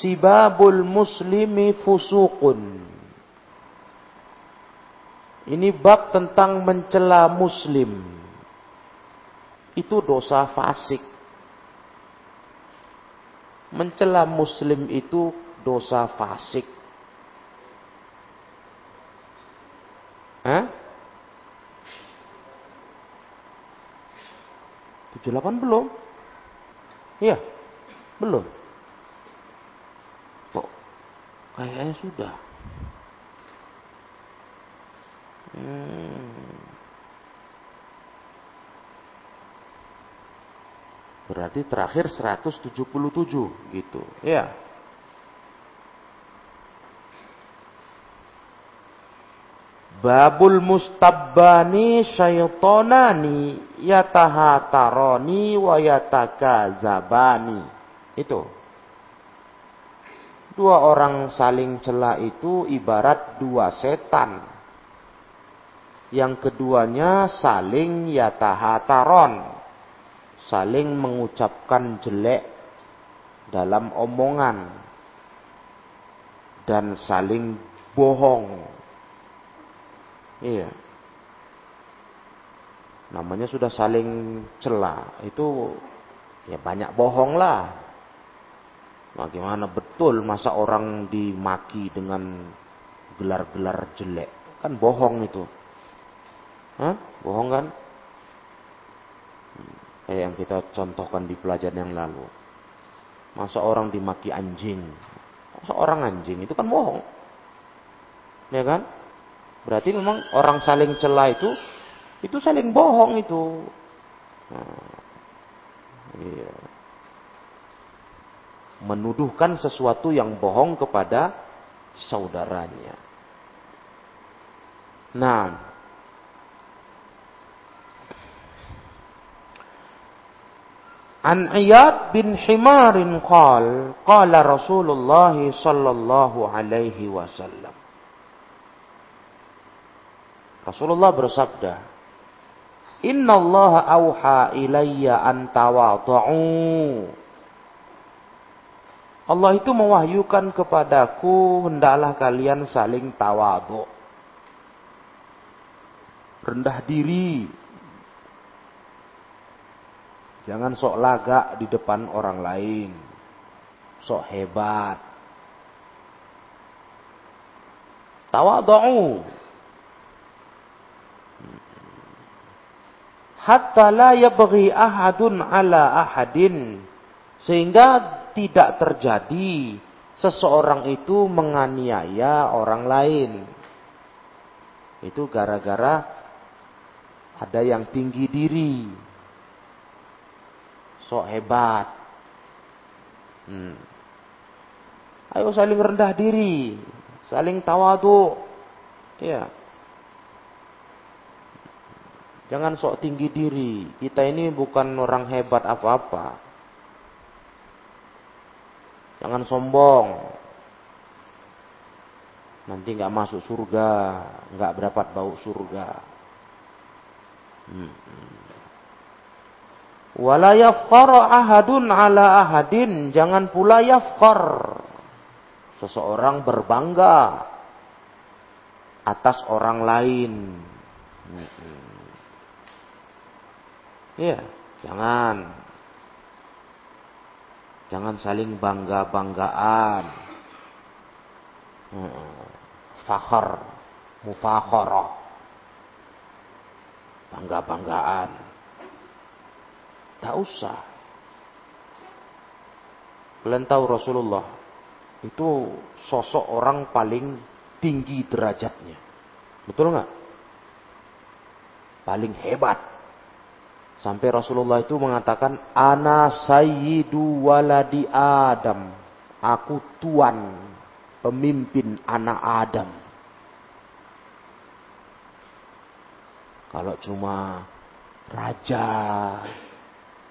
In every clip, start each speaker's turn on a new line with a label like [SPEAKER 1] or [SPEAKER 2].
[SPEAKER 1] Sibabul muslimi fusukun. Ini bab tentang mencela muslim. Itu dosa fasik. Mencela muslim itu dosa fasik. Hah? 78 belum? Iya, belum. Kok kayaknya sudah. Hmm. Berarti terakhir 177 gitu. Ya. Babul mustabbani syaitonani yatahatarani wa yatakazabani. Itu. Dua orang saling celah itu ibarat dua setan. Yang keduanya saling yatahataron. Saling mengucapkan jelek dalam omongan. Dan saling bohong Iya. Namanya sudah saling celah. Itu ya banyak bohong lah. Bagaimana betul masa orang dimaki dengan gelar-gelar jelek? Kan bohong itu. Hah? Bohong kan? Kayak yang kita contohkan di pelajaran yang lalu. Masa orang dimaki anjing? Masa orang anjing? Itu kan bohong. Ya kan? Berarti memang orang saling celah itu itu saling bohong itu. Nah, iya. Menuduhkan sesuatu yang bohong kepada saudaranya. Nah, An Iyad bin Himarin qal qala Rasulullah sallallahu alaihi wasallam Rasulullah bersabda, Inna Allah auha ilayya an Allah itu mewahyukan kepadaku hendaklah kalian saling tawadu. Rendah diri. Jangan sok lagak di depan orang lain. Sok hebat. Tawadu'u hatta la yabghi ahadun ala ahadin sehingga tidak terjadi seseorang itu menganiaya orang lain itu gara-gara ada yang tinggi diri sok hebat hmm. ayo saling rendah diri saling tawadu ya Jangan sok tinggi diri. Kita ini bukan orang hebat apa-apa. Jangan sombong. Nanti nggak masuk surga, nggak berdapat bau surga. Hmm. Wala ahadun ala ahadin. Jangan pula yafkar. Seseorang berbangga atas orang lain. Hmm. Iya, jangan. Jangan saling bangga-banggaan. Fakhar, mufakharah. Bangga-banggaan. Tak usah. Kalian tahu Rasulullah itu sosok orang paling tinggi derajatnya. Betul nggak? Paling hebat. Sampai Rasulullah itu mengatakan, Ana sayyidu waladi Adam. Aku tuan pemimpin anak Adam. Kalau cuma raja,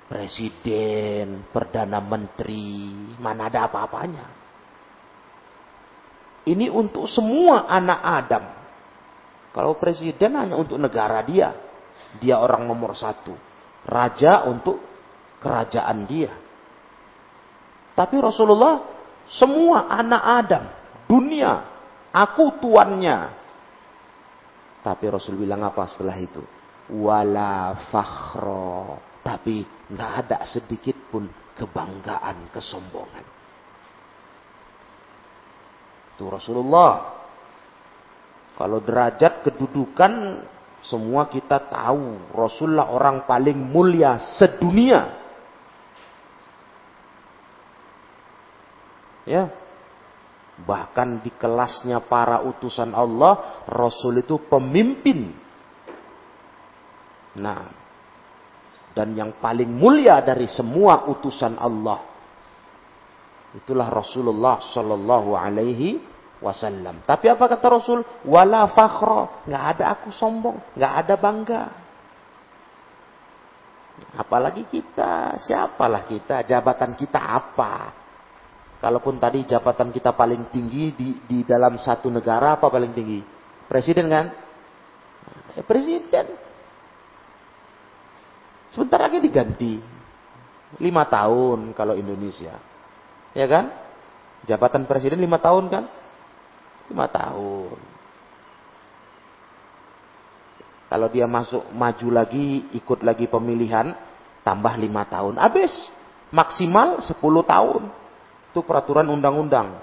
[SPEAKER 1] presiden, perdana menteri, mana ada apa-apanya. Ini untuk semua anak Adam. Kalau presiden hanya untuk negara dia. Dia orang nomor satu raja untuk kerajaan dia. Tapi Rasulullah Semua anak Adam, dunia, aku tuannya. Tapi Rasul bilang apa setelah itu? Wala fakhro. Tapi nggak ada sedikit pun kebanggaan, kesombongan. Itu Rasulullah. Kalau derajat kedudukan semua kita tahu Rasulullah orang paling mulia sedunia. Ya. Bahkan di kelasnya para utusan Allah, Rasul itu pemimpin. Nah, dan yang paling mulia dari semua utusan Allah itulah Rasulullah Shallallahu Alaihi Wasallam. Tapi apa kata Rasul? Wala fakhro, nggak ada aku sombong, nggak ada bangga. Apalagi kita, siapalah kita, jabatan kita apa? Kalaupun tadi jabatan kita paling tinggi di, di dalam satu negara apa paling tinggi? Presiden kan? Ya, presiden. Sebentar lagi diganti. Lima tahun kalau Indonesia. Ya kan? Jabatan presiden lima tahun kan? Lima tahun. Kalau dia masuk maju lagi, ikut lagi pemilihan, tambah lima tahun. Habis. Maksimal sepuluh tahun. Itu peraturan undang-undang.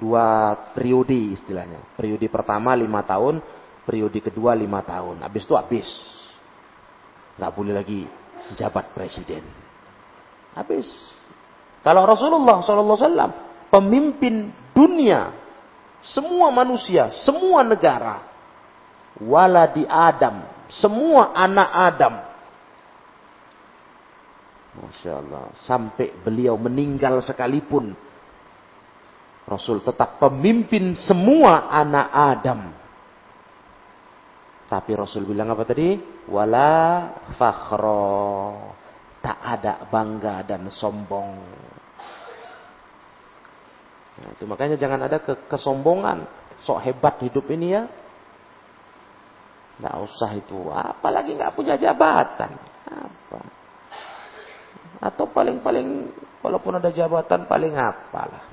[SPEAKER 1] Dua periode istilahnya. Periode pertama lima tahun, periode kedua lima tahun. Habis itu habis. Nggak boleh lagi jabat presiden. Habis. Kalau Rasulullah SAW pemimpin dunia, semua manusia, semua negara, waladi Adam, semua anak Adam, Masya Allah. Sampai beliau meninggal sekalipun. Rasul tetap pemimpin semua anak Adam. Tapi Rasul bilang apa tadi? Wala fakhro. Tak ada bangga dan sombong. Nah, itu makanya jangan ada kesombongan. Sok hebat hidup ini ya. Nggak usah itu. Apalagi nggak punya jabatan. Apa? Atau paling-paling walaupun ada jabatan paling apalah.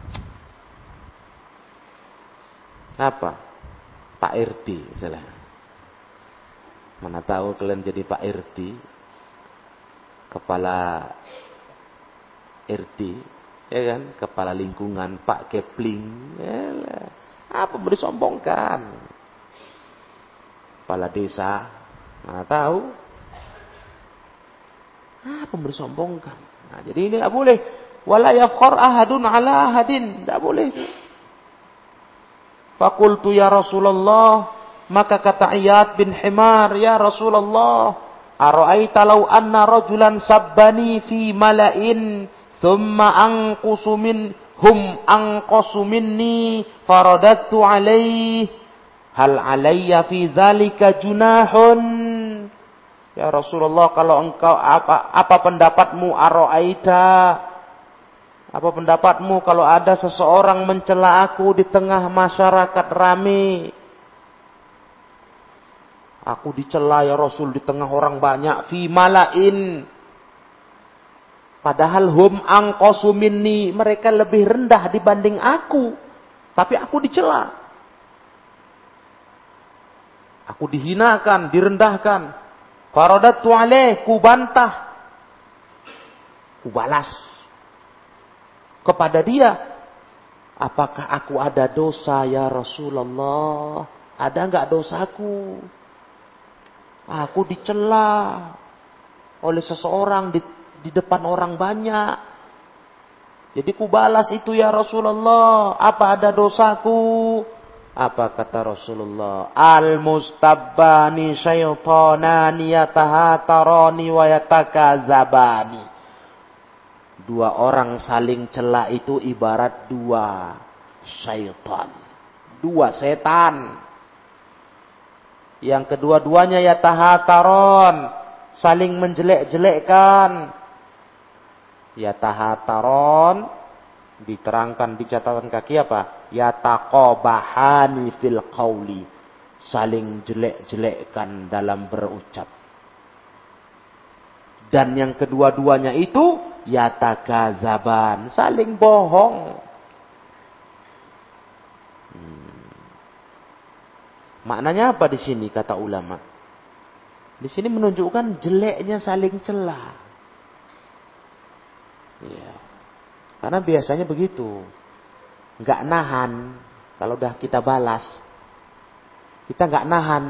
[SPEAKER 1] Apa? Pak RT misalnya. Mana tahu kalian jadi Pak RT. Kepala RT. Ya kan? Kepala lingkungan Pak Kepling. Yalah. Apa mau disombongkan? Kepala desa. Mana tahu apa mau disombongkan? Nah, jadi ini tidak boleh. Wala yafkhar ahadun ala ahadin. Tidak boleh. Fakultu ya Rasulullah. Maka kata Iyad bin Himar. Ya Rasulullah. Ara'aita law anna rajulan sabbani fi mala'in. Thumma anqusu min hum anqusu minni. Faradattu alaih. Hal alayya fi dhalika junahun. Ya Rasulullah kalau engkau apa apa pendapatmu aroaita? Apa pendapatmu kalau ada seseorang mencela aku di tengah masyarakat rame? Aku dicela ya Rasul di tengah orang banyak fi malain. Padahal hum angkosu minni, mereka lebih rendah dibanding aku. Tapi aku dicela. Aku dihinakan, direndahkan. Faradatu alaih, ku bantah. Ku balas. Kepada dia. Apakah aku ada dosa ya Rasulullah? Ada enggak dosaku? Aku dicela oleh seseorang di, depan orang banyak. Jadi ku balas itu ya Rasulullah. Apa ada dosaku? Apa kata Rasulullah? Al-mustabbani syaitanani yatahatarani wa yatakazabani. Dua orang saling celah itu ibarat dua syaitan. Dua setan. Yang kedua-duanya yatahataron. Saling menjelek-jelekkan. Yatahataron. Diterangkan di catatan kaki apa? yataqabahani fil qawli saling jelek-jelekkan dalam berucap dan yang kedua-duanya itu yatakazaban, saling bohong. Hmm. Maknanya apa di sini kata ulama? Di sini menunjukkan jeleknya saling celah. Ya. Karena biasanya begitu. Nggak nahan. Kalau udah kita balas. Kita nggak nahan.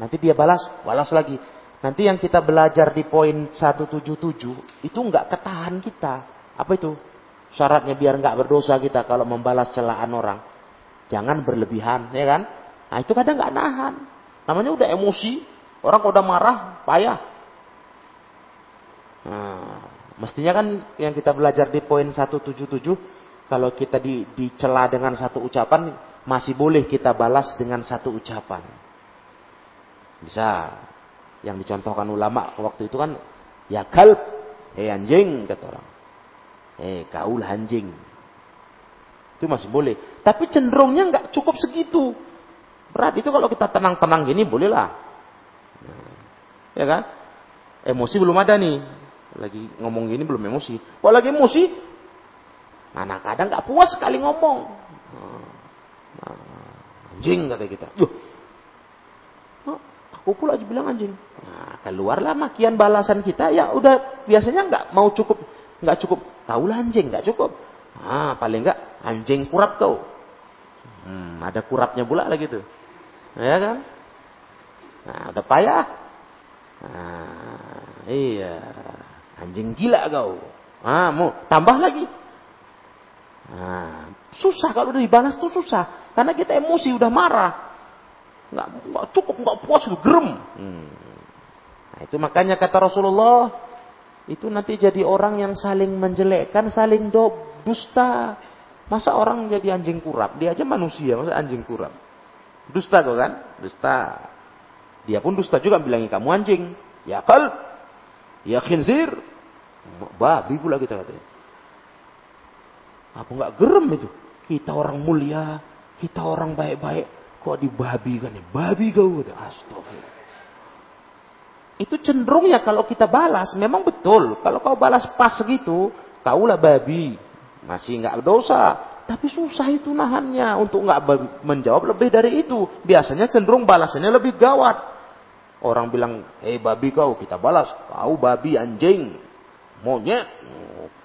[SPEAKER 1] Nanti dia balas, balas lagi. Nanti yang kita belajar di poin 177 itu nggak ketahan kita. Apa itu? Syaratnya biar nggak berdosa kita kalau membalas celaan orang. Jangan berlebihan, ya kan? Nah itu kadang nggak nahan. Namanya udah emosi. Orang kalau udah marah, payah. Nah, mestinya kan yang kita belajar di poin 177, kalau kita di, dicela dengan satu ucapan, masih boleh kita balas dengan satu ucapan. Bisa. Yang dicontohkan ulama waktu itu kan ya kalb eh anjing kata orang. Eh kaul anjing. Itu masih boleh. Tapi cenderungnya nggak cukup segitu. Berat itu kalau kita tenang-tenang gini bolehlah. Nah, ya kan? Emosi belum ada nih lagi ngomong gini belum emosi kalau lagi emosi mana kadang nggak puas sekali ngomong nah, nah, anjing kata kita Yuh, aku pula aja bilang anjing Nah, keluarlah makian balasan kita, ya udah biasanya nggak mau cukup, nggak cukup tahu anjing, nggak cukup. Ah, paling nggak anjing kurap kau. Hmm, ada kurapnya pula lagi tuh. Ya kan? Nah, udah payah. Nah, iya. Anjing gila kau. Ah, mau tambah lagi. Nah, susah kalau udah dibalas tuh susah. Karena kita emosi udah marah. Nggak, nggak cukup, nggak puas, gerem. Hmm. Nah, itu makanya kata Rasulullah, itu nanti jadi orang yang saling menjelekkan, saling do, dusta. Masa orang jadi anjing kurap? Dia aja manusia, masa anjing kurap? Dusta kok kan? Dusta. Dia pun dusta juga bilangi kamu anjing. Ya kal. Ya khinzir. Babi pula kita katanya. Apa enggak gerem itu? Kita orang mulia, kita orang baik-baik, kok dibabi kan ya? Babi kau kata. Astagfirullah itu cenderung ya kalau kita balas memang betul kalau kau balas pas gitu kaulah babi masih nggak dosa tapi susah itu nahannya untuk nggak menjawab lebih dari itu biasanya cenderung balasannya lebih gawat orang bilang eh babi kau kita balas kau babi anjing monyet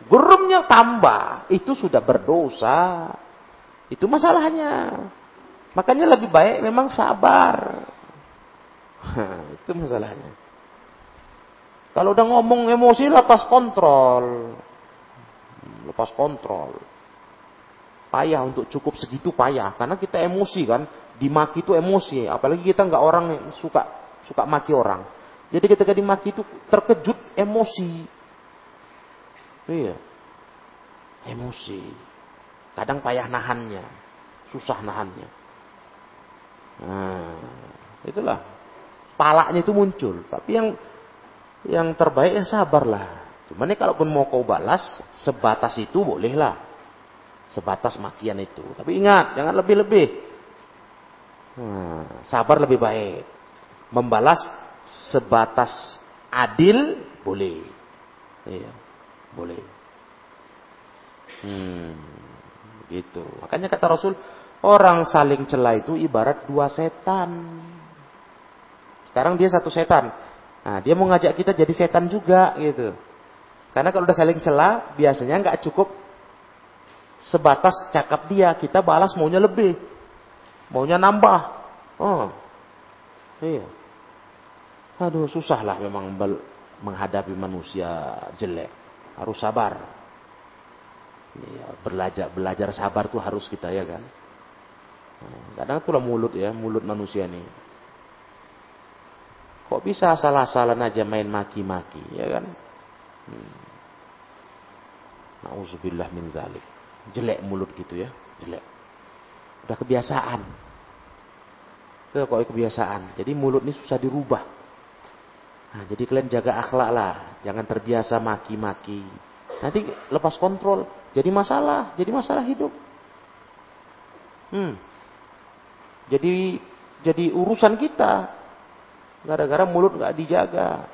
[SPEAKER 1] geremnya tambah itu sudah berdosa itu masalahnya makanya lebih baik memang sabar itu masalahnya kalau udah ngomong emosi lepas kontrol. Lepas kontrol. Payah untuk cukup segitu payah. Karena kita emosi kan. Dimaki itu emosi. Apalagi kita nggak orang yang suka suka maki orang. Jadi ketika dimaki itu terkejut emosi. Iya. Emosi. Kadang payah nahannya. Susah nahannya. Nah, itulah. Palaknya itu muncul. Tapi yang yang terbaik ya sabarlah. Cuman ya kalaupun mau kau balas, sebatas itu bolehlah. Sebatas makian itu. Tapi ingat, jangan lebih-lebih. Hmm, sabar lebih baik. Membalas sebatas adil boleh. Iya, boleh. Hmm, gitu. Makanya kata Rasul, orang saling celah itu ibarat dua setan. Sekarang dia satu setan. Nah, dia mau ngajak kita jadi setan juga gitu. Karena kalau udah saling celah, biasanya nggak cukup sebatas cakap dia, kita balas maunya lebih. Maunya nambah. Oh. Iya. Aduh, susah lah memang menghadapi manusia jelek. Harus sabar. Ya, belajar belajar sabar tuh harus kita ya kan. Kadang itulah mulut ya, mulut manusia nih. Kok bisa salah-salah aja main maki-maki, ya kan? Hmm. Nauzubillah min zalik. Jelek mulut gitu ya, jelek. Udah kebiasaan. Itu kok kebiasaan. Jadi mulut ini susah dirubah. Nah, jadi kalian jaga akhlak lah, jangan terbiasa maki-maki. Nanti lepas kontrol, jadi masalah, jadi masalah hidup. Hmm. Jadi jadi urusan kita, Gara-gara mulut nggak dijaga.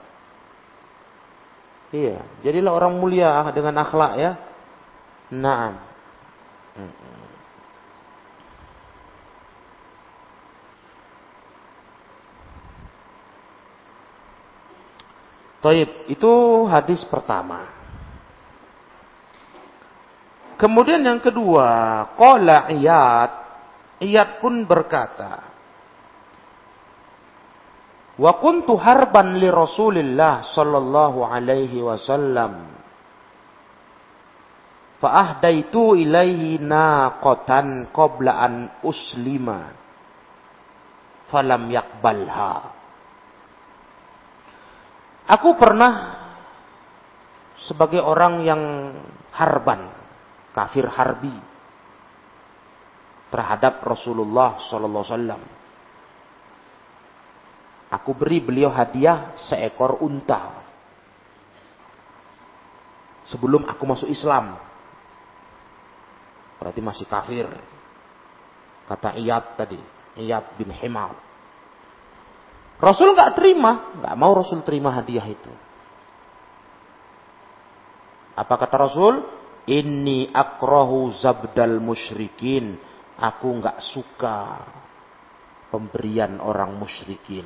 [SPEAKER 1] Iya, jadilah orang mulia dengan akhlak ya. Naam. Taib, itu hadis pertama. Kemudian yang kedua, qala Iyad, Iyad pun berkata, Wa kuntu harban li Rasulillah sallallahu alaihi wasallam. Fa ahdaitu ilaihi naqatan qabla an uslima. Falam yakbalha. Aku pernah sebagai orang yang harban, kafir harbi terhadap Rasulullah sallallahu alaihi wasallam Aku beri beliau hadiah seekor unta. Sebelum aku masuk Islam. Berarti masih kafir. Kata Iyad tadi. Iyad bin Himar. Rasul nggak terima. nggak mau Rasul terima hadiah itu. Apa kata Rasul? Ini akrohu zabdal musyrikin. Aku nggak suka pemberian orang musyrikin.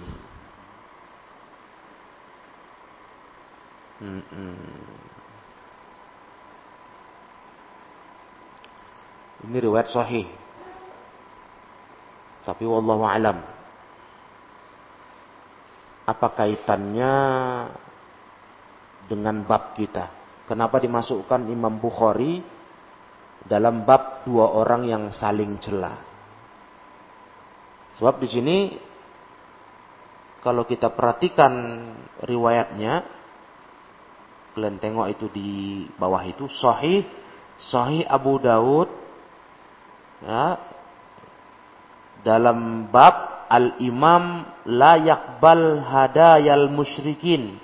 [SPEAKER 1] Hmm. Ini riwayat sahih. Tapi wallahu alam. Apa kaitannya dengan bab kita? Kenapa dimasukkan Imam Bukhari dalam bab dua orang yang saling celah? Sebab di sini kalau kita perhatikan riwayatnya Kalian tengok itu di bawah itu sahih sahih Abu Daud ya, dalam bab al-imam la yakbal hadayal musyrikin.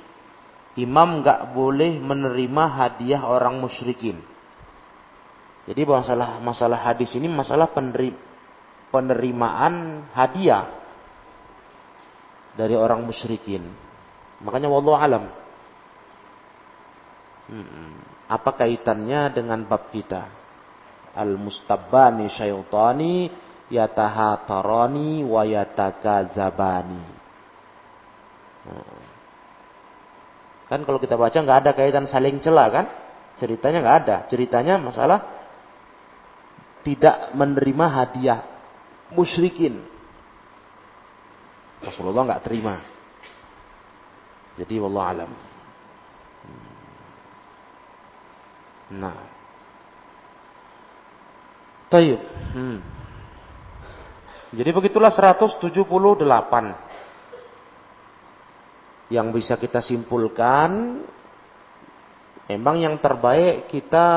[SPEAKER 1] Imam nggak boleh menerima hadiah orang musyrikin. Jadi masalah masalah hadis ini masalah penerimaan hadiah dari orang musyrikin. Makanya wallahu alam apa kaitannya dengan bab kita? Al-mustabbani syaitani yatahatarani wa yatakazabani. Kan kalau kita baca nggak ada kaitan saling celah kan? Ceritanya nggak ada. Ceritanya masalah tidak menerima hadiah musyrikin. Rasulullah nggak terima. Jadi wallah alam. Nah. Tayyib. Hmm. Jadi begitulah 178 yang bisa kita simpulkan memang yang terbaik kita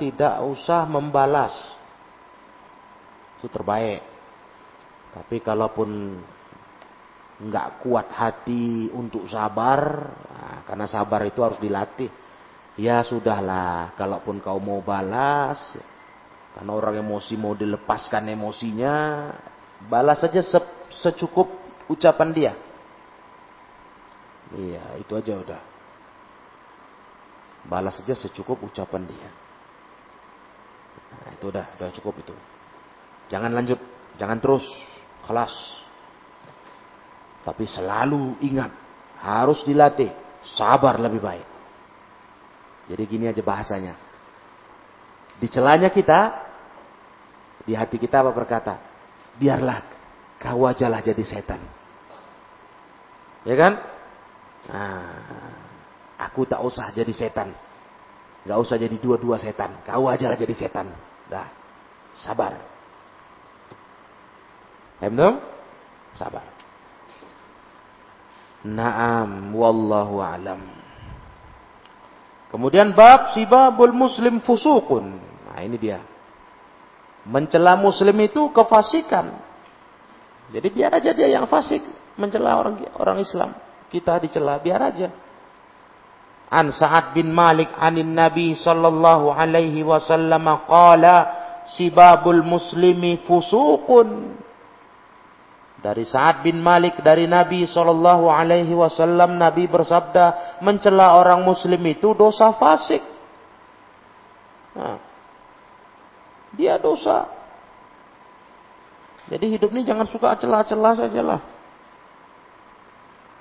[SPEAKER 1] tidak usah membalas. Itu terbaik. Tapi kalaupun nggak kuat hati untuk sabar nah, karena sabar itu harus dilatih. Ya sudahlah, kalaupun kau mau balas, karena orang emosi mau dilepaskan emosinya, balas saja se secukup ucapan dia. Iya, itu aja udah. Balas saja secukup ucapan dia. Nah, itu udah, udah cukup itu. Jangan lanjut, jangan terus, kelas. Tapi selalu ingat, harus dilatih, sabar lebih baik. Jadi gini aja bahasanya. Di celanya kita, di hati kita apa berkata? Biarlah kau ajalah jadi setan. Ya kan? Nah, aku tak usah jadi setan. Gak usah jadi dua-dua setan. Kau ajalah jadi setan. Dah. Sabar. Emdom? Sabar. Naam. Wallahu alam. Kemudian bab sibabul muslim fusukun. Nah ini dia. Mencela muslim itu kefasikan. Jadi biar aja dia yang fasik. Mencela orang orang Islam. Kita dicela, biar aja. An Sa'ad bin Malik anin Nabi sallallahu alaihi wasallam qala sibabul muslimi fusukun. dari Sa'ad bin Malik dari Nabi Shallallahu Alaihi Wasallam Nabi bersabda mencela orang Muslim itu dosa fasik. Nah, dia dosa. Jadi hidup ini jangan suka celah-celah sajalah.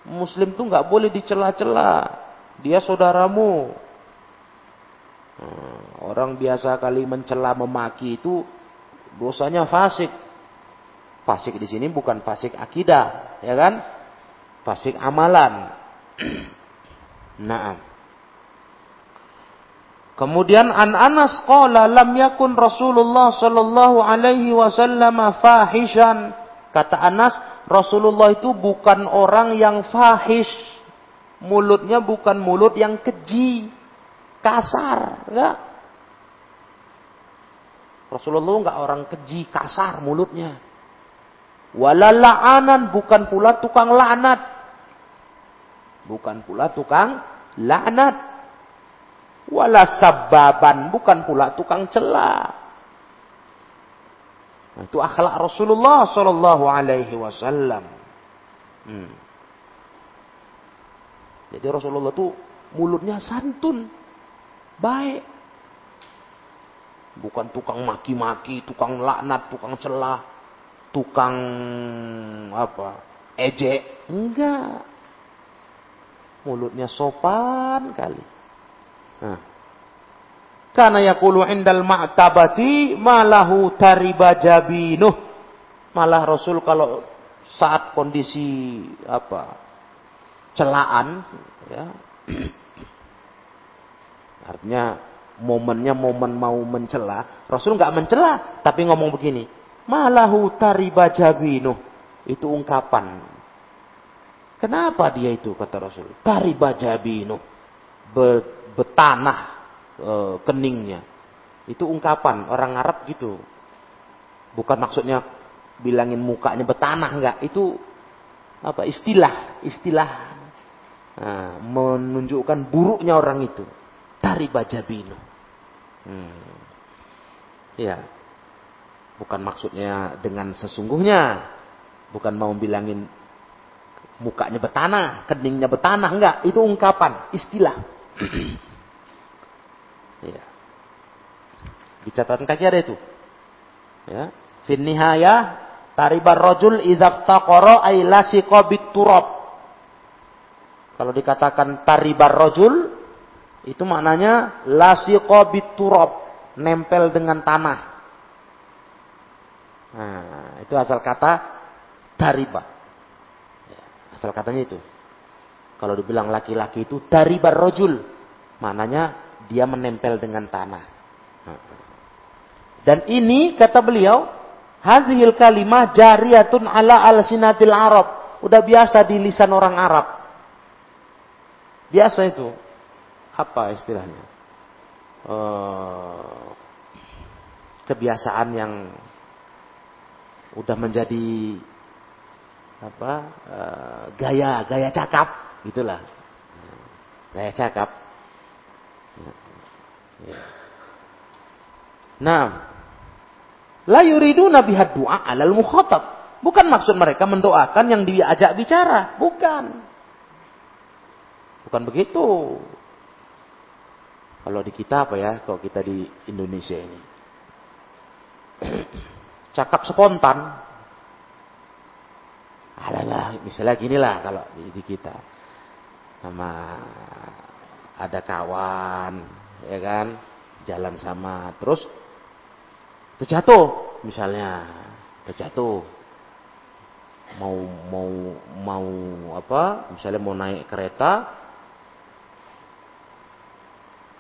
[SPEAKER 1] Muslim tuh nggak boleh dicela-cela. Dia saudaramu. Nah, orang biasa kali mencela memaki itu dosanya fasik. Fasik di sini bukan fasik akidah, ya kan? Fasik amalan. Naam. Kemudian an Anas qala lam yakun Rasulullah sallallahu alaihi wasallam fahishan. Kata Anas, Rasulullah itu bukan orang yang fahish. Mulutnya bukan mulut yang keji, kasar, enggak. Rasulullah enggak orang keji, kasar mulutnya. Walala'anan bukan pula tukang laknat. Bukan pula tukang laknat. Wala sababan bukan pula tukang celah. Nah, itu akhlak Rasulullah Sallallahu Alaihi Wasallam. Hmm. Jadi Rasulullah itu mulutnya santun, baik. Bukan tukang maki-maki, tukang laknat, tukang celah, tukang apa? Ejek, enggak. Mulutnya sopan kali. Karena yakulu indal ma'tabati malahu tariba jabinuh. Malah Rasul kalau saat kondisi apa celaan ya. Artinya momennya momen mau mencela. Rasul nggak mencela tapi ngomong begini malahu tariba jabinuh. Itu ungkapan. Kenapa dia itu kata Rasul? Tariba jabinuh betanah e, keningnya. Itu ungkapan orang Arab gitu. Bukan maksudnya bilangin mukanya betanah enggak. Itu apa istilah, istilah nah, menunjukkan buruknya orang itu. Tari bajabino. Hmm. Ya. Bukan maksudnya dengan sesungguhnya. Bukan mau bilangin mukanya betanah, keningnya betanah, enggak. Itu ungkapan, istilah. Ya. Di catatan kaki ada itu. Ya. Fin nihaya taribar rajul idzaftaqara ay lasiqa. Kalau dikatakan taribar rajul itu maknanya lasiqa turab, nempel dengan tanah. Nah, itu asal kata tariba. Ya, asal katanya itu. Kalau dibilang laki-laki itu taribar rajul, maknanya dia menempel dengan tanah. Dan ini kata beliau, hadhil kalimah jariyatun ala al-sinatil Arab. Udah biasa di lisan orang Arab. Biasa itu. Apa istilahnya? Uh, kebiasaan yang udah menjadi apa uh, gaya gaya cakap gitulah gaya cakap Ya. Nah, la yuriduna bihad du'a alal mukhatab. Bukan maksud mereka mendoakan yang diajak bicara, bukan. Bukan begitu. Kalau di kita apa ya, kalau kita di Indonesia ini. Cakap spontan. Alah, misalnya gini lah kalau di kita. Sama ada kawan, ya kan, jalan sama, terus terjatuh, misalnya terjatuh, mau mau mau apa, misalnya mau naik kereta,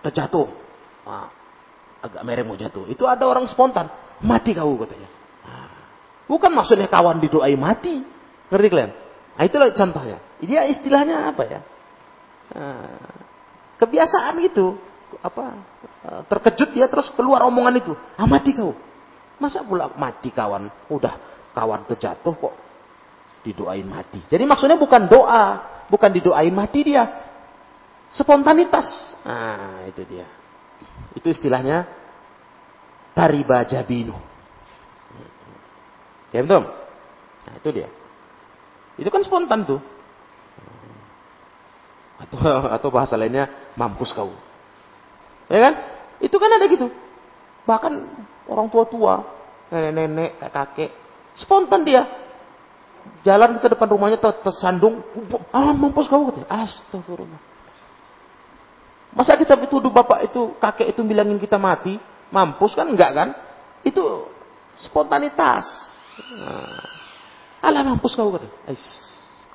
[SPEAKER 1] terjatuh, agak merah mau jatuh, itu ada orang spontan, mati kau katanya. Nah, bukan maksudnya kawan didoai mati, ngerti kalian? Nah, itulah contohnya. Dia istilahnya apa ya? Nah, kebiasaan gitu apa terkejut dia terus keluar omongan itu. Ah mati kau. Masa pula mati kawan? Udah kawan terjatuh kok. Didoain mati. Jadi maksudnya bukan doa bukan didoain mati dia. Spontanitas. Nah itu dia. Itu istilahnya tariba jabinu. Ya betul nah itu dia. Itu kan spontan tuh. Atau, atau bahasa lainnya, mampus kau. Ya kan? Itu kan ada gitu. Bahkan orang tua-tua, nenek-nenek, kakek, spontan dia. Jalan ke depan rumahnya tersandung, ah mampus kau katanya. Astagfirullah. Masa kita tuduh bapak itu, kakek itu bilangin kita mati, mampus kan enggak kan? Itu spontanitas. Nah, alah mampus kau katanya.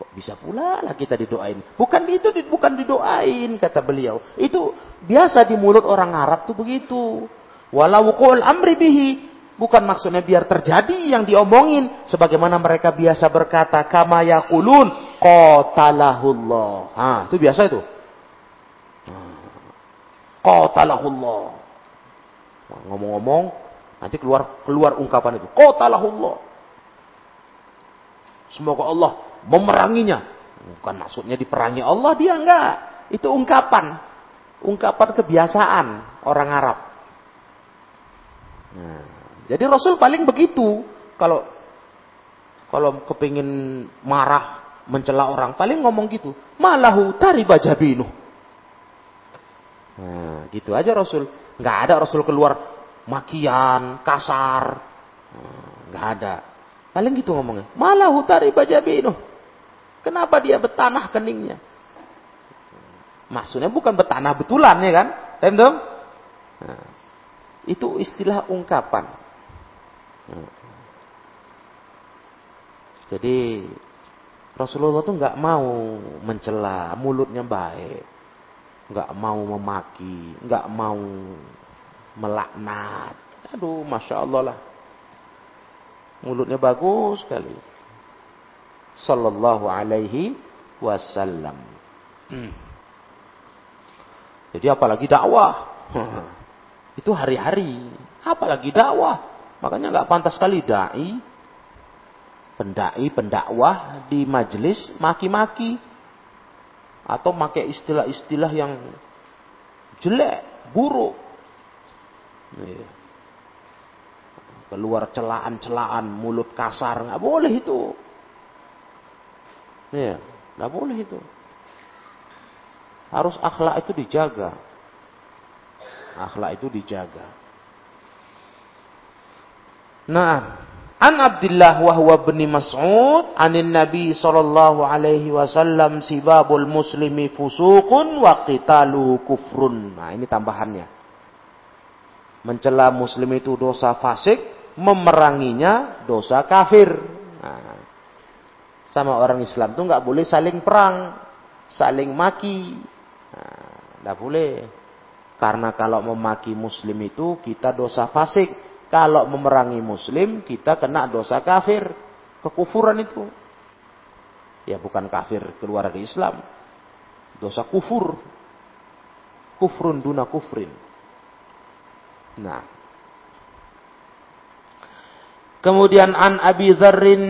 [SPEAKER 1] Kok bisa pula lah kita didoain. Bukan itu bukan didoain kata beliau. Itu biasa di mulut orang Arab tuh begitu. Walau qul amri bihi bukan maksudnya biar terjadi yang diomongin sebagaimana mereka biasa berkata kama yaqulun qatalahullah. Ah, itu biasa itu. Qatalahullah. Ngomong-ngomong nanti keluar keluar ungkapan itu. Qatalahullah. Semoga Allah memeranginya. Bukan maksudnya diperangi Allah dia enggak. Itu ungkapan. Ungkapan kebiasaan orang Arab. Nah, jadi Rasul paling begitu. Kalau kalau kepingin marah, mencela orang, paling ngomong gitu. Malahu tariba jabinu. Nah, gitu aja Rasul. Nggak ada Rasul keluar makian, kasar. Nah, nggak ada. Paling gitu ngomongnya. Malahu tariba jabinu. Kenapa dia bertanah keningnya? Maksudnya bukan bertanah betulan ya kan? Paham dong? Nah, itu istilah ungkapan. Jadi Rasulullah tuh nggak mau mencela, mulutnya baik, nggak mau memaki, nggak mau melaknat. Aduh, masya Allah lah, mulutnya bagus sekali. Sallallahu alaihi wasallam. Jadi apalagi dakwah. Itu hari-hari. Apalagi dakwah. Makanya nggak pantas sekali dai, pendai, pendakwah di majelis maki-maki atau pakai istilah-istilah yang jelek, buruk. Iya. Keluar celaan-celaan, mulut kasar, nggak boleh itu. Ya, nggak boleh itu. Harus akhlak itu dijaga akhlak itu dijaga. Nah, an Abdullah wa huwa bin Mas'ud anin Nabi sallallahu alaihi wasallam sibabul muslimi fusuqun wa qitalu kufrun. Nah, ini tambahannya. Mencela muslim itu dosa fasik, memeranginya dosa kafir. Nah, sama orang Islam tuh nggak boleh saling perang, saling maki. Nah, boleh. Karena kalau memaki muslim itu kita dosa fasik. Kalau memerangi muslim kita kena dosa kafir. Kekufuran itu. Ya bukan kafir keluar dari Islam. Dosa kufur. Kufrun duna kufrin. Nah. Kemudian an Abi Dzarrin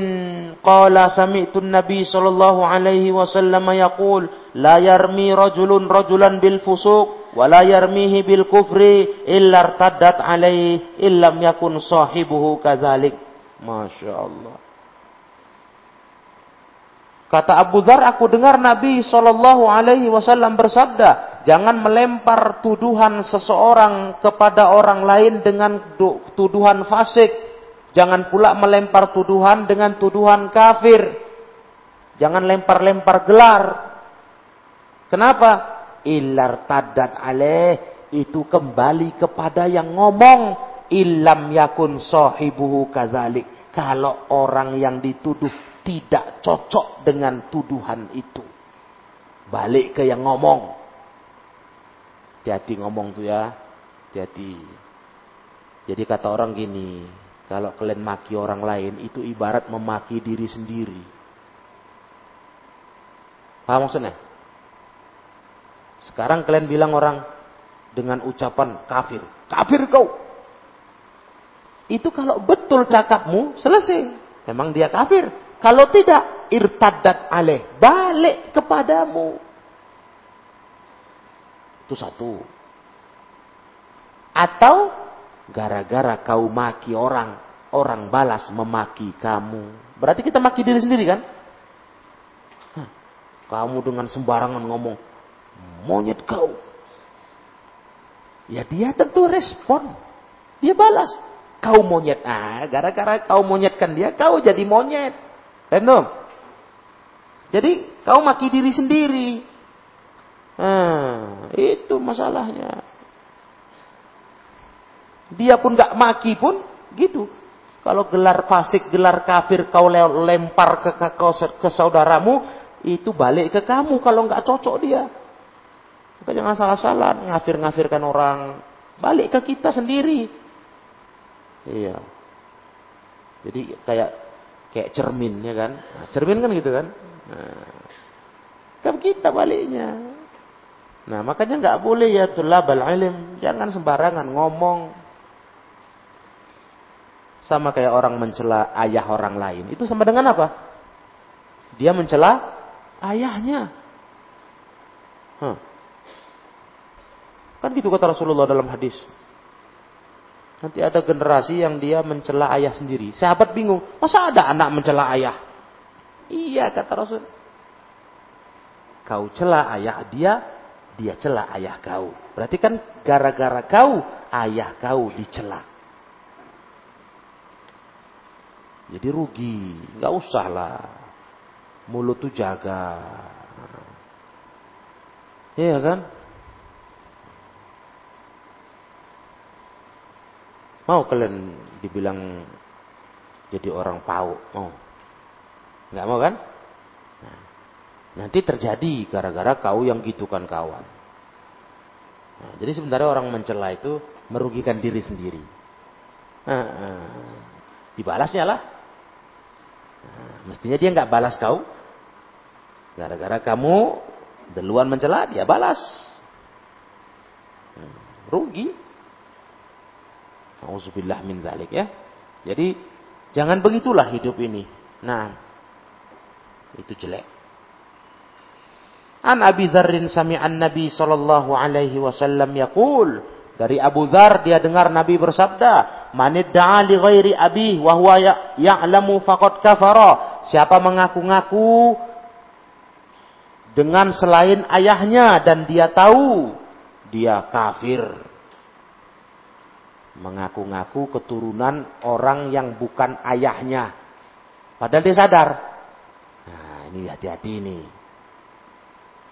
[SPEAKER 1] qala sami'tu Nabi sallallahu alaihi wasallam yaqul la yarmi rajulun rajulan bil fusuq wala yarmihi bil kufri illa irtaddat alaih illam yakun sahibuhu kadzalik. Masya Allah. Kata Abu Dhar, aku dengar Nabi Shallallahu Alaihi Wasallam bersabda, jangan melempar tuduhan seseorang kepada orang lain dengan tuduhan fasik. Jangan pula melempar tuduhan dengan tuduhan kafir. Jangan lempar-lempar gelar. Kenapa? ilar tadat aleh itu kembali kepada yang ngomong. Ilam yakun sahibuhu kazalik. Kalau orang yang dituduh tidak cocok dengan tuduhan itu. Balik ke yang ngomong. Jadi ngomong tuh ya. Jadi. Jadi kata orang gini kalau kalian maki orang lain itu ibarat memaki diri sendiri paham maksudnya sekarang kalian bilang orang dengan ucapan kafir. Kafir kau. Itu kalau betul cakapmu, selesai. Memang dia kafir. Kalau tidak, irtadat aleh. Balik kepadamu. Itu satu. Atau gara-gara kau maki orang, orang balas memaki kamu. Berarti kita maki diri sendiri kan? Kamu dengan sembarangan ngomong, monyet kau. Ya dia tentu respon. Dia balas. Kau monyet. Ah, gara-gara kau monyetkan dia, kau jadi monyet. Benar? Jadi kau maki diri sendiri. Nah, itu masalahnya. Dia pun gak maki pun gitu. Kalau gelar fasik, gelar kafir kau lempar ke, ke, ke saudaramu, itu balik ke kamu kalau nggak cocok dia. Maka jangan salah-salah ngafir-ngafirkan orang. Balik ke kita sendiri. Iya. Jadi kayak kayak cermin ya kan. Nah, cermin kan gitu kan. Nah, kan kita baliknya. Nah makanya nggak boleh ya tulabal ilim. Jangan sembarangan ngomong. Sama kayak orang mencela ayah orang lain. Itu sama dengan apa? Dia mencela ayahnya. Huh. Kan gitu kata Rasulullah dalam hadis. Nanti ada generasi yang dia mencela ayah sendiri. Sahabat bingung, masa ada anak mencela ayah? Iya kata Rasul. Kau cela ayah dia, dia cela ayah kau. Berarti kan gara-gara kau, ayah kau dicela. Jadi rugi, nggak usah lah. Mulut tuh jaga. Iya kan? Mau kalian dibilang jadi orang pau? Mau? Nggak mau kan? Nah, nanti terjadi gara-gara kau yang gitu kan kawan. Nah, jadi sebenarnya orang mencela itu merugikan diri sendiri. Nah, nah, dibalasnya lah. Nah, mestinya dia nggak balas kau, Gara-gara kamu duluan mencela, dia balas. Hmm, rugi. Auzubillah min dzalik ya. Jadi jangan begitulah hidup ini. Nah, itu jelek. An Abi Dzarrin sami'an Nabi sallallahu alaihi wasallam yaqul dari Abu Dzar dia dengar Nabi bersabda, "Manid da'a ghairi abi wa huwa ya-, ya'lamu faqad kafara." Siapa mengaku-ngaku dengan selain ayahnya dan dia tahu dia kafir. Mengaku-ngaku keturunan orang yang bukan ayahnya. Padahal dia sadar. Nah, ini hati-hati ini.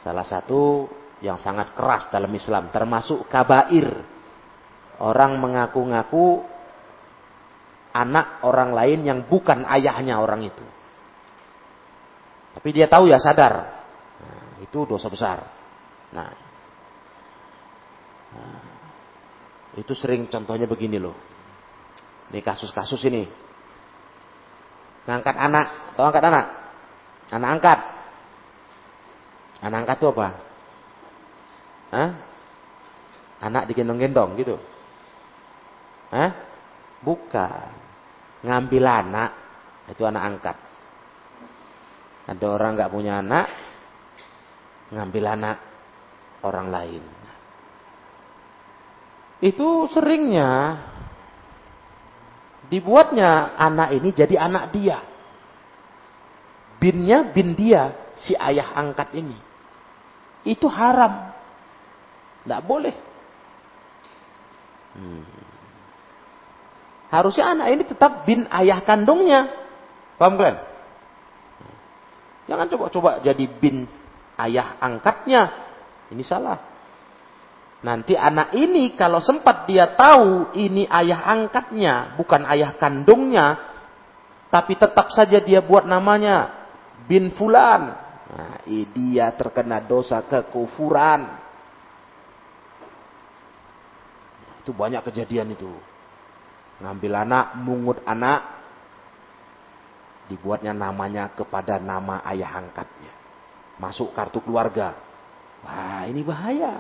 [SPEAKER 1] Salah satu yang sangat keras dalam Islam termasuk kabair. Orang mengaku-ngaku anak orang lain yang bukan ayahnya orang itu. Tapi dia tahu ya sadar itu dosa besar. Nah, nah, itu sering contohnya begini loh. Ini kasus-kasus ini. Ngangkat anak, atau angkat anak? Anak angkat. Anak angkat itu apa? Hah? Anak digendong-gendong gitu. Hah? Bukan. Ngambil anak, itu anak angkat. Ada orang nggak punya anak, ngambil anak orang lain. Itu seringnya dibuatnya anak ini jadi anak dia. Binnya bin dia, si ayah angkat ini. Itu haram. Tidak boleh. Hmm. Harusnya anak ini tetap bin ayah kandungnya. Paham kan? Jangan coba-coba jadi bin ayah angkatnya. Ini salah. Nanti anak ini kalau sempat dia tahu ini ayah angkatnya, bukan ayah kandungnya, tapi tetap saja dia buat namanya bin fulan. Nah, dia terkena dosa kekufuran. Itu banyak kejadian itu. Ngambil anak, mungut anak, dibuatnya namanya kepada nama ayah angkatnya masuk kartu keluarga. Wah ini bahaya.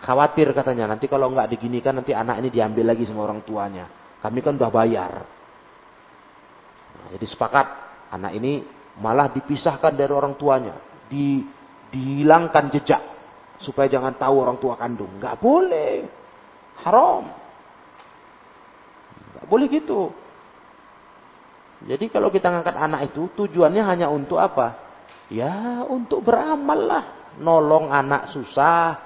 [SPEAKER 1] Khawatir katanya nanti kalau nggak diginikan nanti anak ini diambil lagi sama orang tuanya. Kami kan udah bayar. Nah, jadi sepakat anak ini malah dipisahkan dari orang tuanya, di, dihilangkan jejak supaya jangan tahu orang tua kandung. Nggak boleh, haram. Boleh gitu. Jadi kalau kita ngangkat anak itu tujuannya hanya untuk apa? Ya untuk beramal lah. Nolong anak susah.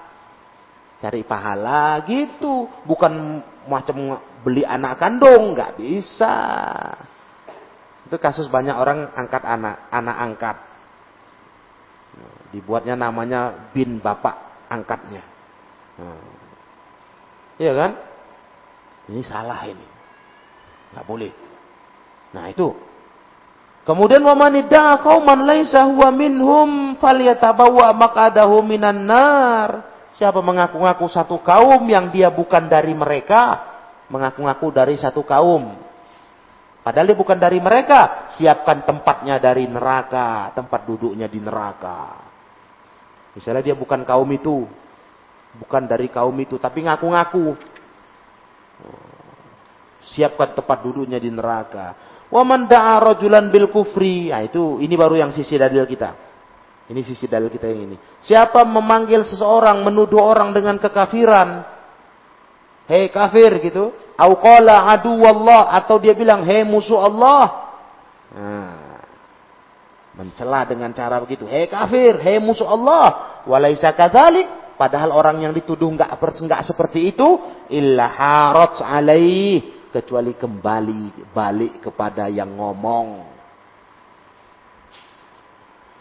[SPEAKER 1] Cari pahala gitu. Bukan macam beli anak kandung. Nggak bisa. Itu kasus banyak orang angkat anak. Anak angkat. Dibuatnya namanya bin bapak angkatnya. Iya kan? Ini salah ini. Nggak boleh. Nah itu Kemudian wa man idda'a qauman laisa huwa minhum falyatabawwa maq'adahu minan nar. Siapa mengaku-ngaku satu kaum yang dia bukan dari mereka, mengaku-ngaku dari satu kaum. Padahal dia bukan dari mereka, siapkan tempatnya dari neraka, tempat duduknya di neraka. Misalnya dia bukan kaum itu, bukan dari kaum itu, tapi ngaku-ngaku. Siapkan tempat duduknya di neraka. Wa man da'a rajulan bil kufri. Nah, itu ini baru yang sisi dalil kita. Ini sisi dalil kita yang ini. Siapa memanggil seseorang, menuduh orang dengan kekafiran. Hei kafir gitu. Au qala adu wallah atau dia bilang hei musuh Allah. Nah, mencela dengan cara begitu. Hei kafir, hei musuh Allah. Walaisa kadzalik. Padahal orang yang dituduh enggak enggak seperti itu, illa harat alaih kecuali kembali balik kepada yang ngomong.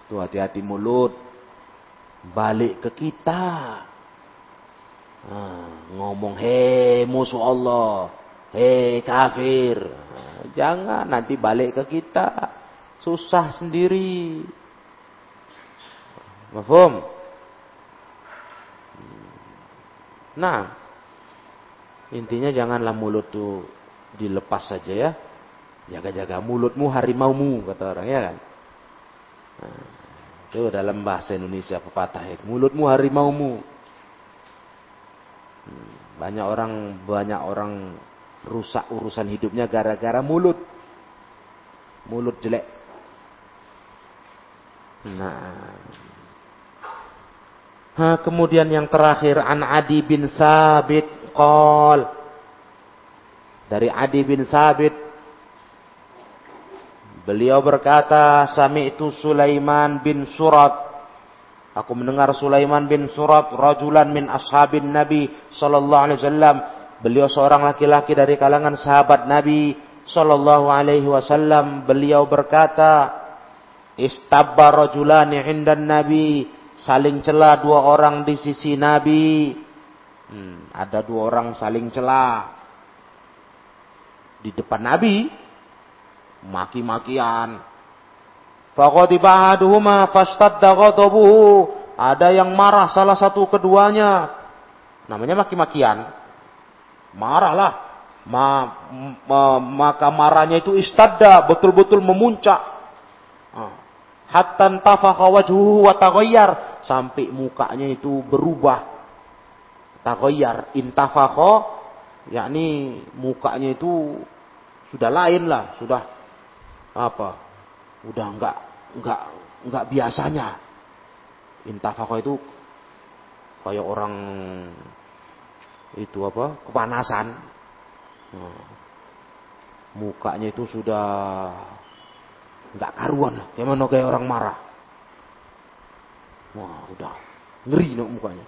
[SPEAKER 1] Tuh hati-hati mulut. Balik ke kita. Nah, ngomong, hei musuh Allah. Hei kafir. Nah, jangan nanti balik ke kita. Susah sendiri. Mafhum? Nah, intinya janganlah mulut tuh dilepas saja ya. Jaga-jaga mulutmu harimaumu kata orang ya kan. Nah, itu dalam bahasa Indonesia pepatah itu. Mulutmu harimaumu. Hmm, banyak orang banyak orang rusak urusan hidupnya gara-gara mulut. Mulut jelek. Nah. Ha, kemudian yang terakhir an Adi bin Sabit qol dari Adi bin Sabit. Beliau berkata sami'tu Sulaiman bin Surat. Aku mendengar Sulaiman bin Surat rajulan min ashabin Nabi sallallahu alaihi wasallam. Beliau seorang laki-laki dari kalangan sahabat Nabi sallallahu alaihi wasallam. Beliau berkata istabba rajulani indan Nabi. Saling celah dua orang di sisi Nabi. Hmm, ada dua orang saling celah di depan Nabi maki-makian. Ada yang marah salah satu keduanya. Namanya maki-makian. Marahlah. Ma, ma, maka marahnya itu istadda, betul-betul memuncak. Ah. Hatta tafakha wajhuhu wa taghayyar sampai mukanya itu berubah. Taghayyar, intafakha yakni mukanya itu sudah lain lah, sudah apa? Udah enggak enggak enggak biasanya. Intafakoh itu kayak orang itu apa? kepanasan. Nah, mukanya itu sudah enggak karuan lah. Gimana kayak orang marah. Wah, udah ngeri no mukanya.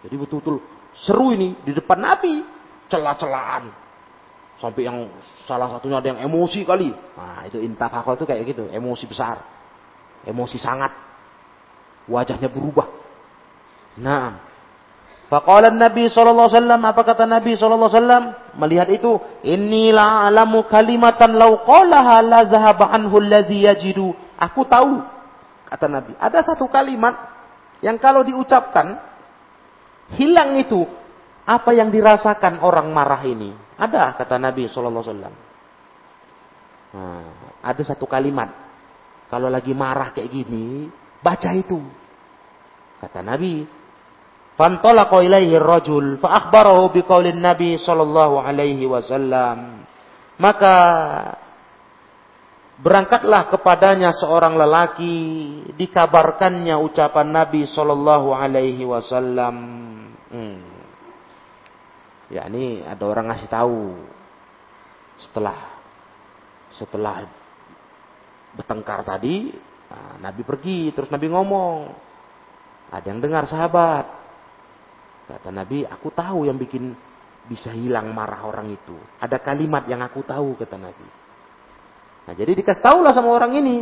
[SPEAKER 1] Jadi betul-betul seru ini di depan Nabi, celah-celahan. Sampai yang salah satunya ada yang emosi kali. Nah, itu intafakah itu kayak gitu, emosi besar. Emosi sangat. Wajahnya berubah. Nah, Faqala Nabi wasallam apa kata Nabi wasallam melihat itu inni la'alamu kalimatan law qalaha la dhahaba anhu alladhi yajidu aku tahu kata Nabi ada satu kalimat yang kalau diucapkan hilang itu apa yang dirasakan orang marah ini ada kata Nabi Shallallahu Alaihi Wasallam. Nah, ada satu kalimat. Kalau lagi marah kayak gini, baca itu. Kata Nabi, Fantolaqa ilaihi rajul fa akhbarahu biqaulin Nabi sallallahu alaihi wasallam. Maka berangkatlah kepadanya seorang lelaki dikabarkannya ucapan Nabi sallallahu alaihi wasallam. Hmm ya ini ada orang ngasih tahu setelah setelah bertengkar tadi Nah, Nabi pergi, terus Nabi ngomong. Ada yang dengar sahabat. Kata Nabi, aku tahu yang bikin bisa hilang marah orang itu. Ada kalimat yang aku tahu, kata Nabi. Nah, jadi dikasih tahulah sama orang ini.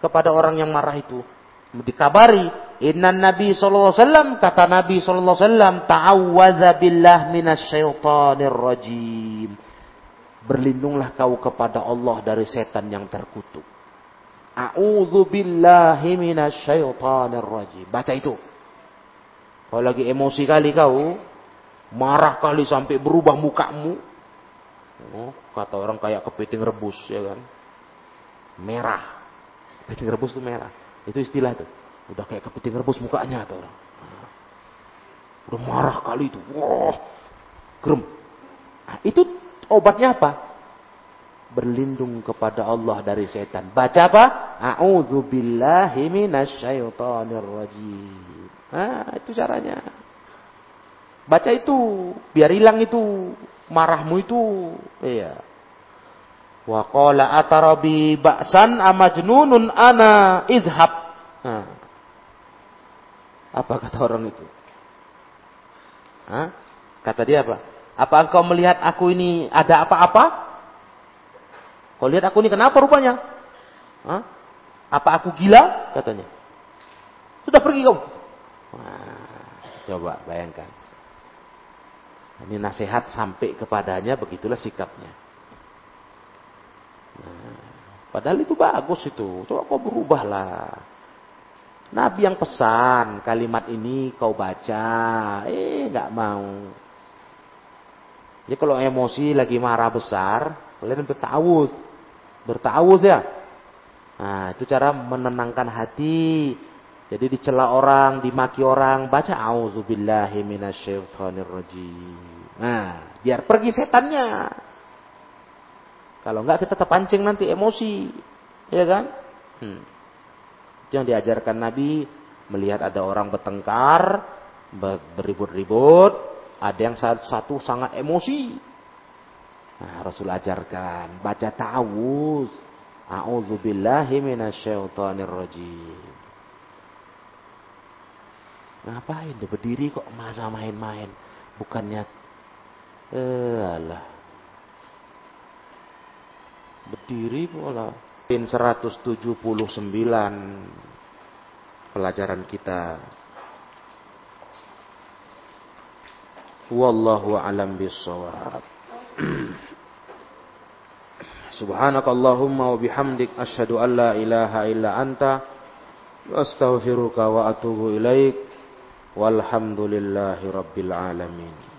[SPEAKER 1] Kepada orang yang marah itu. Dikabari. Inna Nabi SAW, kata Nabi SAW, ta'awwadha billah minasyaitanir rajim. Berlindunglah kau kepada Allah dari setan yang terkutuk. A'udzu billahi minasyaitonir rajim. Baca itu. Kalau lagi emosi kali kau, marah kali sampai berubah mukamu. Oh, kata orang kayak kepiting rebus ya kan. Merah. Kepiting rebus itu merah. Itu istilah tuh. Udah kayak kepiting rebus mukanya tuh orang. Udah marah kali itu. Wah. Gerem. Nah, itu obatnya apa? berlindung kepada Allah dari setan. Baca apa? A'udzu billahi minasyaitonir rajim. Nah, itu caranya. Baca itu, biar hilang itu marahmu itu. Iya. Wa qala atarabi ba'san amajnunun ana idhab. Nah. Apa kata orang itu? Hah? Kata dia apa? Apa engkau melihat aku ini ada apa-apa? Kau lihat aku ini kenapa rupanya? Hah? Apa aku gila? Katanya. Sudah pergi kau. Wah, coba bayangkan. Ini nasihat sampai kepadanya, begitulah sikapnya. Padahal itu bagus itu. Coba kau berubahlah. Nabi yang pesan kalimat ini kau baca, eh nggak mau. Jadi kalau emosi lagi marah besar, kalian bertawud. Bertawuz ya. Nah, itu cara menenangkan hati. Jadi dicela orang, dimaki orang, baca auzubillahi minasyaitonirrajim. Nah, biar pergi setannya. Kalau enggak kita terpancing nanti emosi. Ya kan? Hmm. Itu yang diajarkan Nabi melihat ada orang bertengkar, beribut-ribut, ada yang satu, satu sangat emosi, Nah, Rasul ajarkan baca ta'awuz. A'udzubillahi minasyaitonir rajim. Ngapain dia berdiri kok masa main-main? Bukannya eh alah. Berdiri pula. Pin 179 pelajaran kita. Wallahu alam bisawab. Subhanakallahumma wa bihamdik asyhadu an la ilaha illa anta astaghfiruka wa atubu ilaik walhamdulillahi rabbil alamin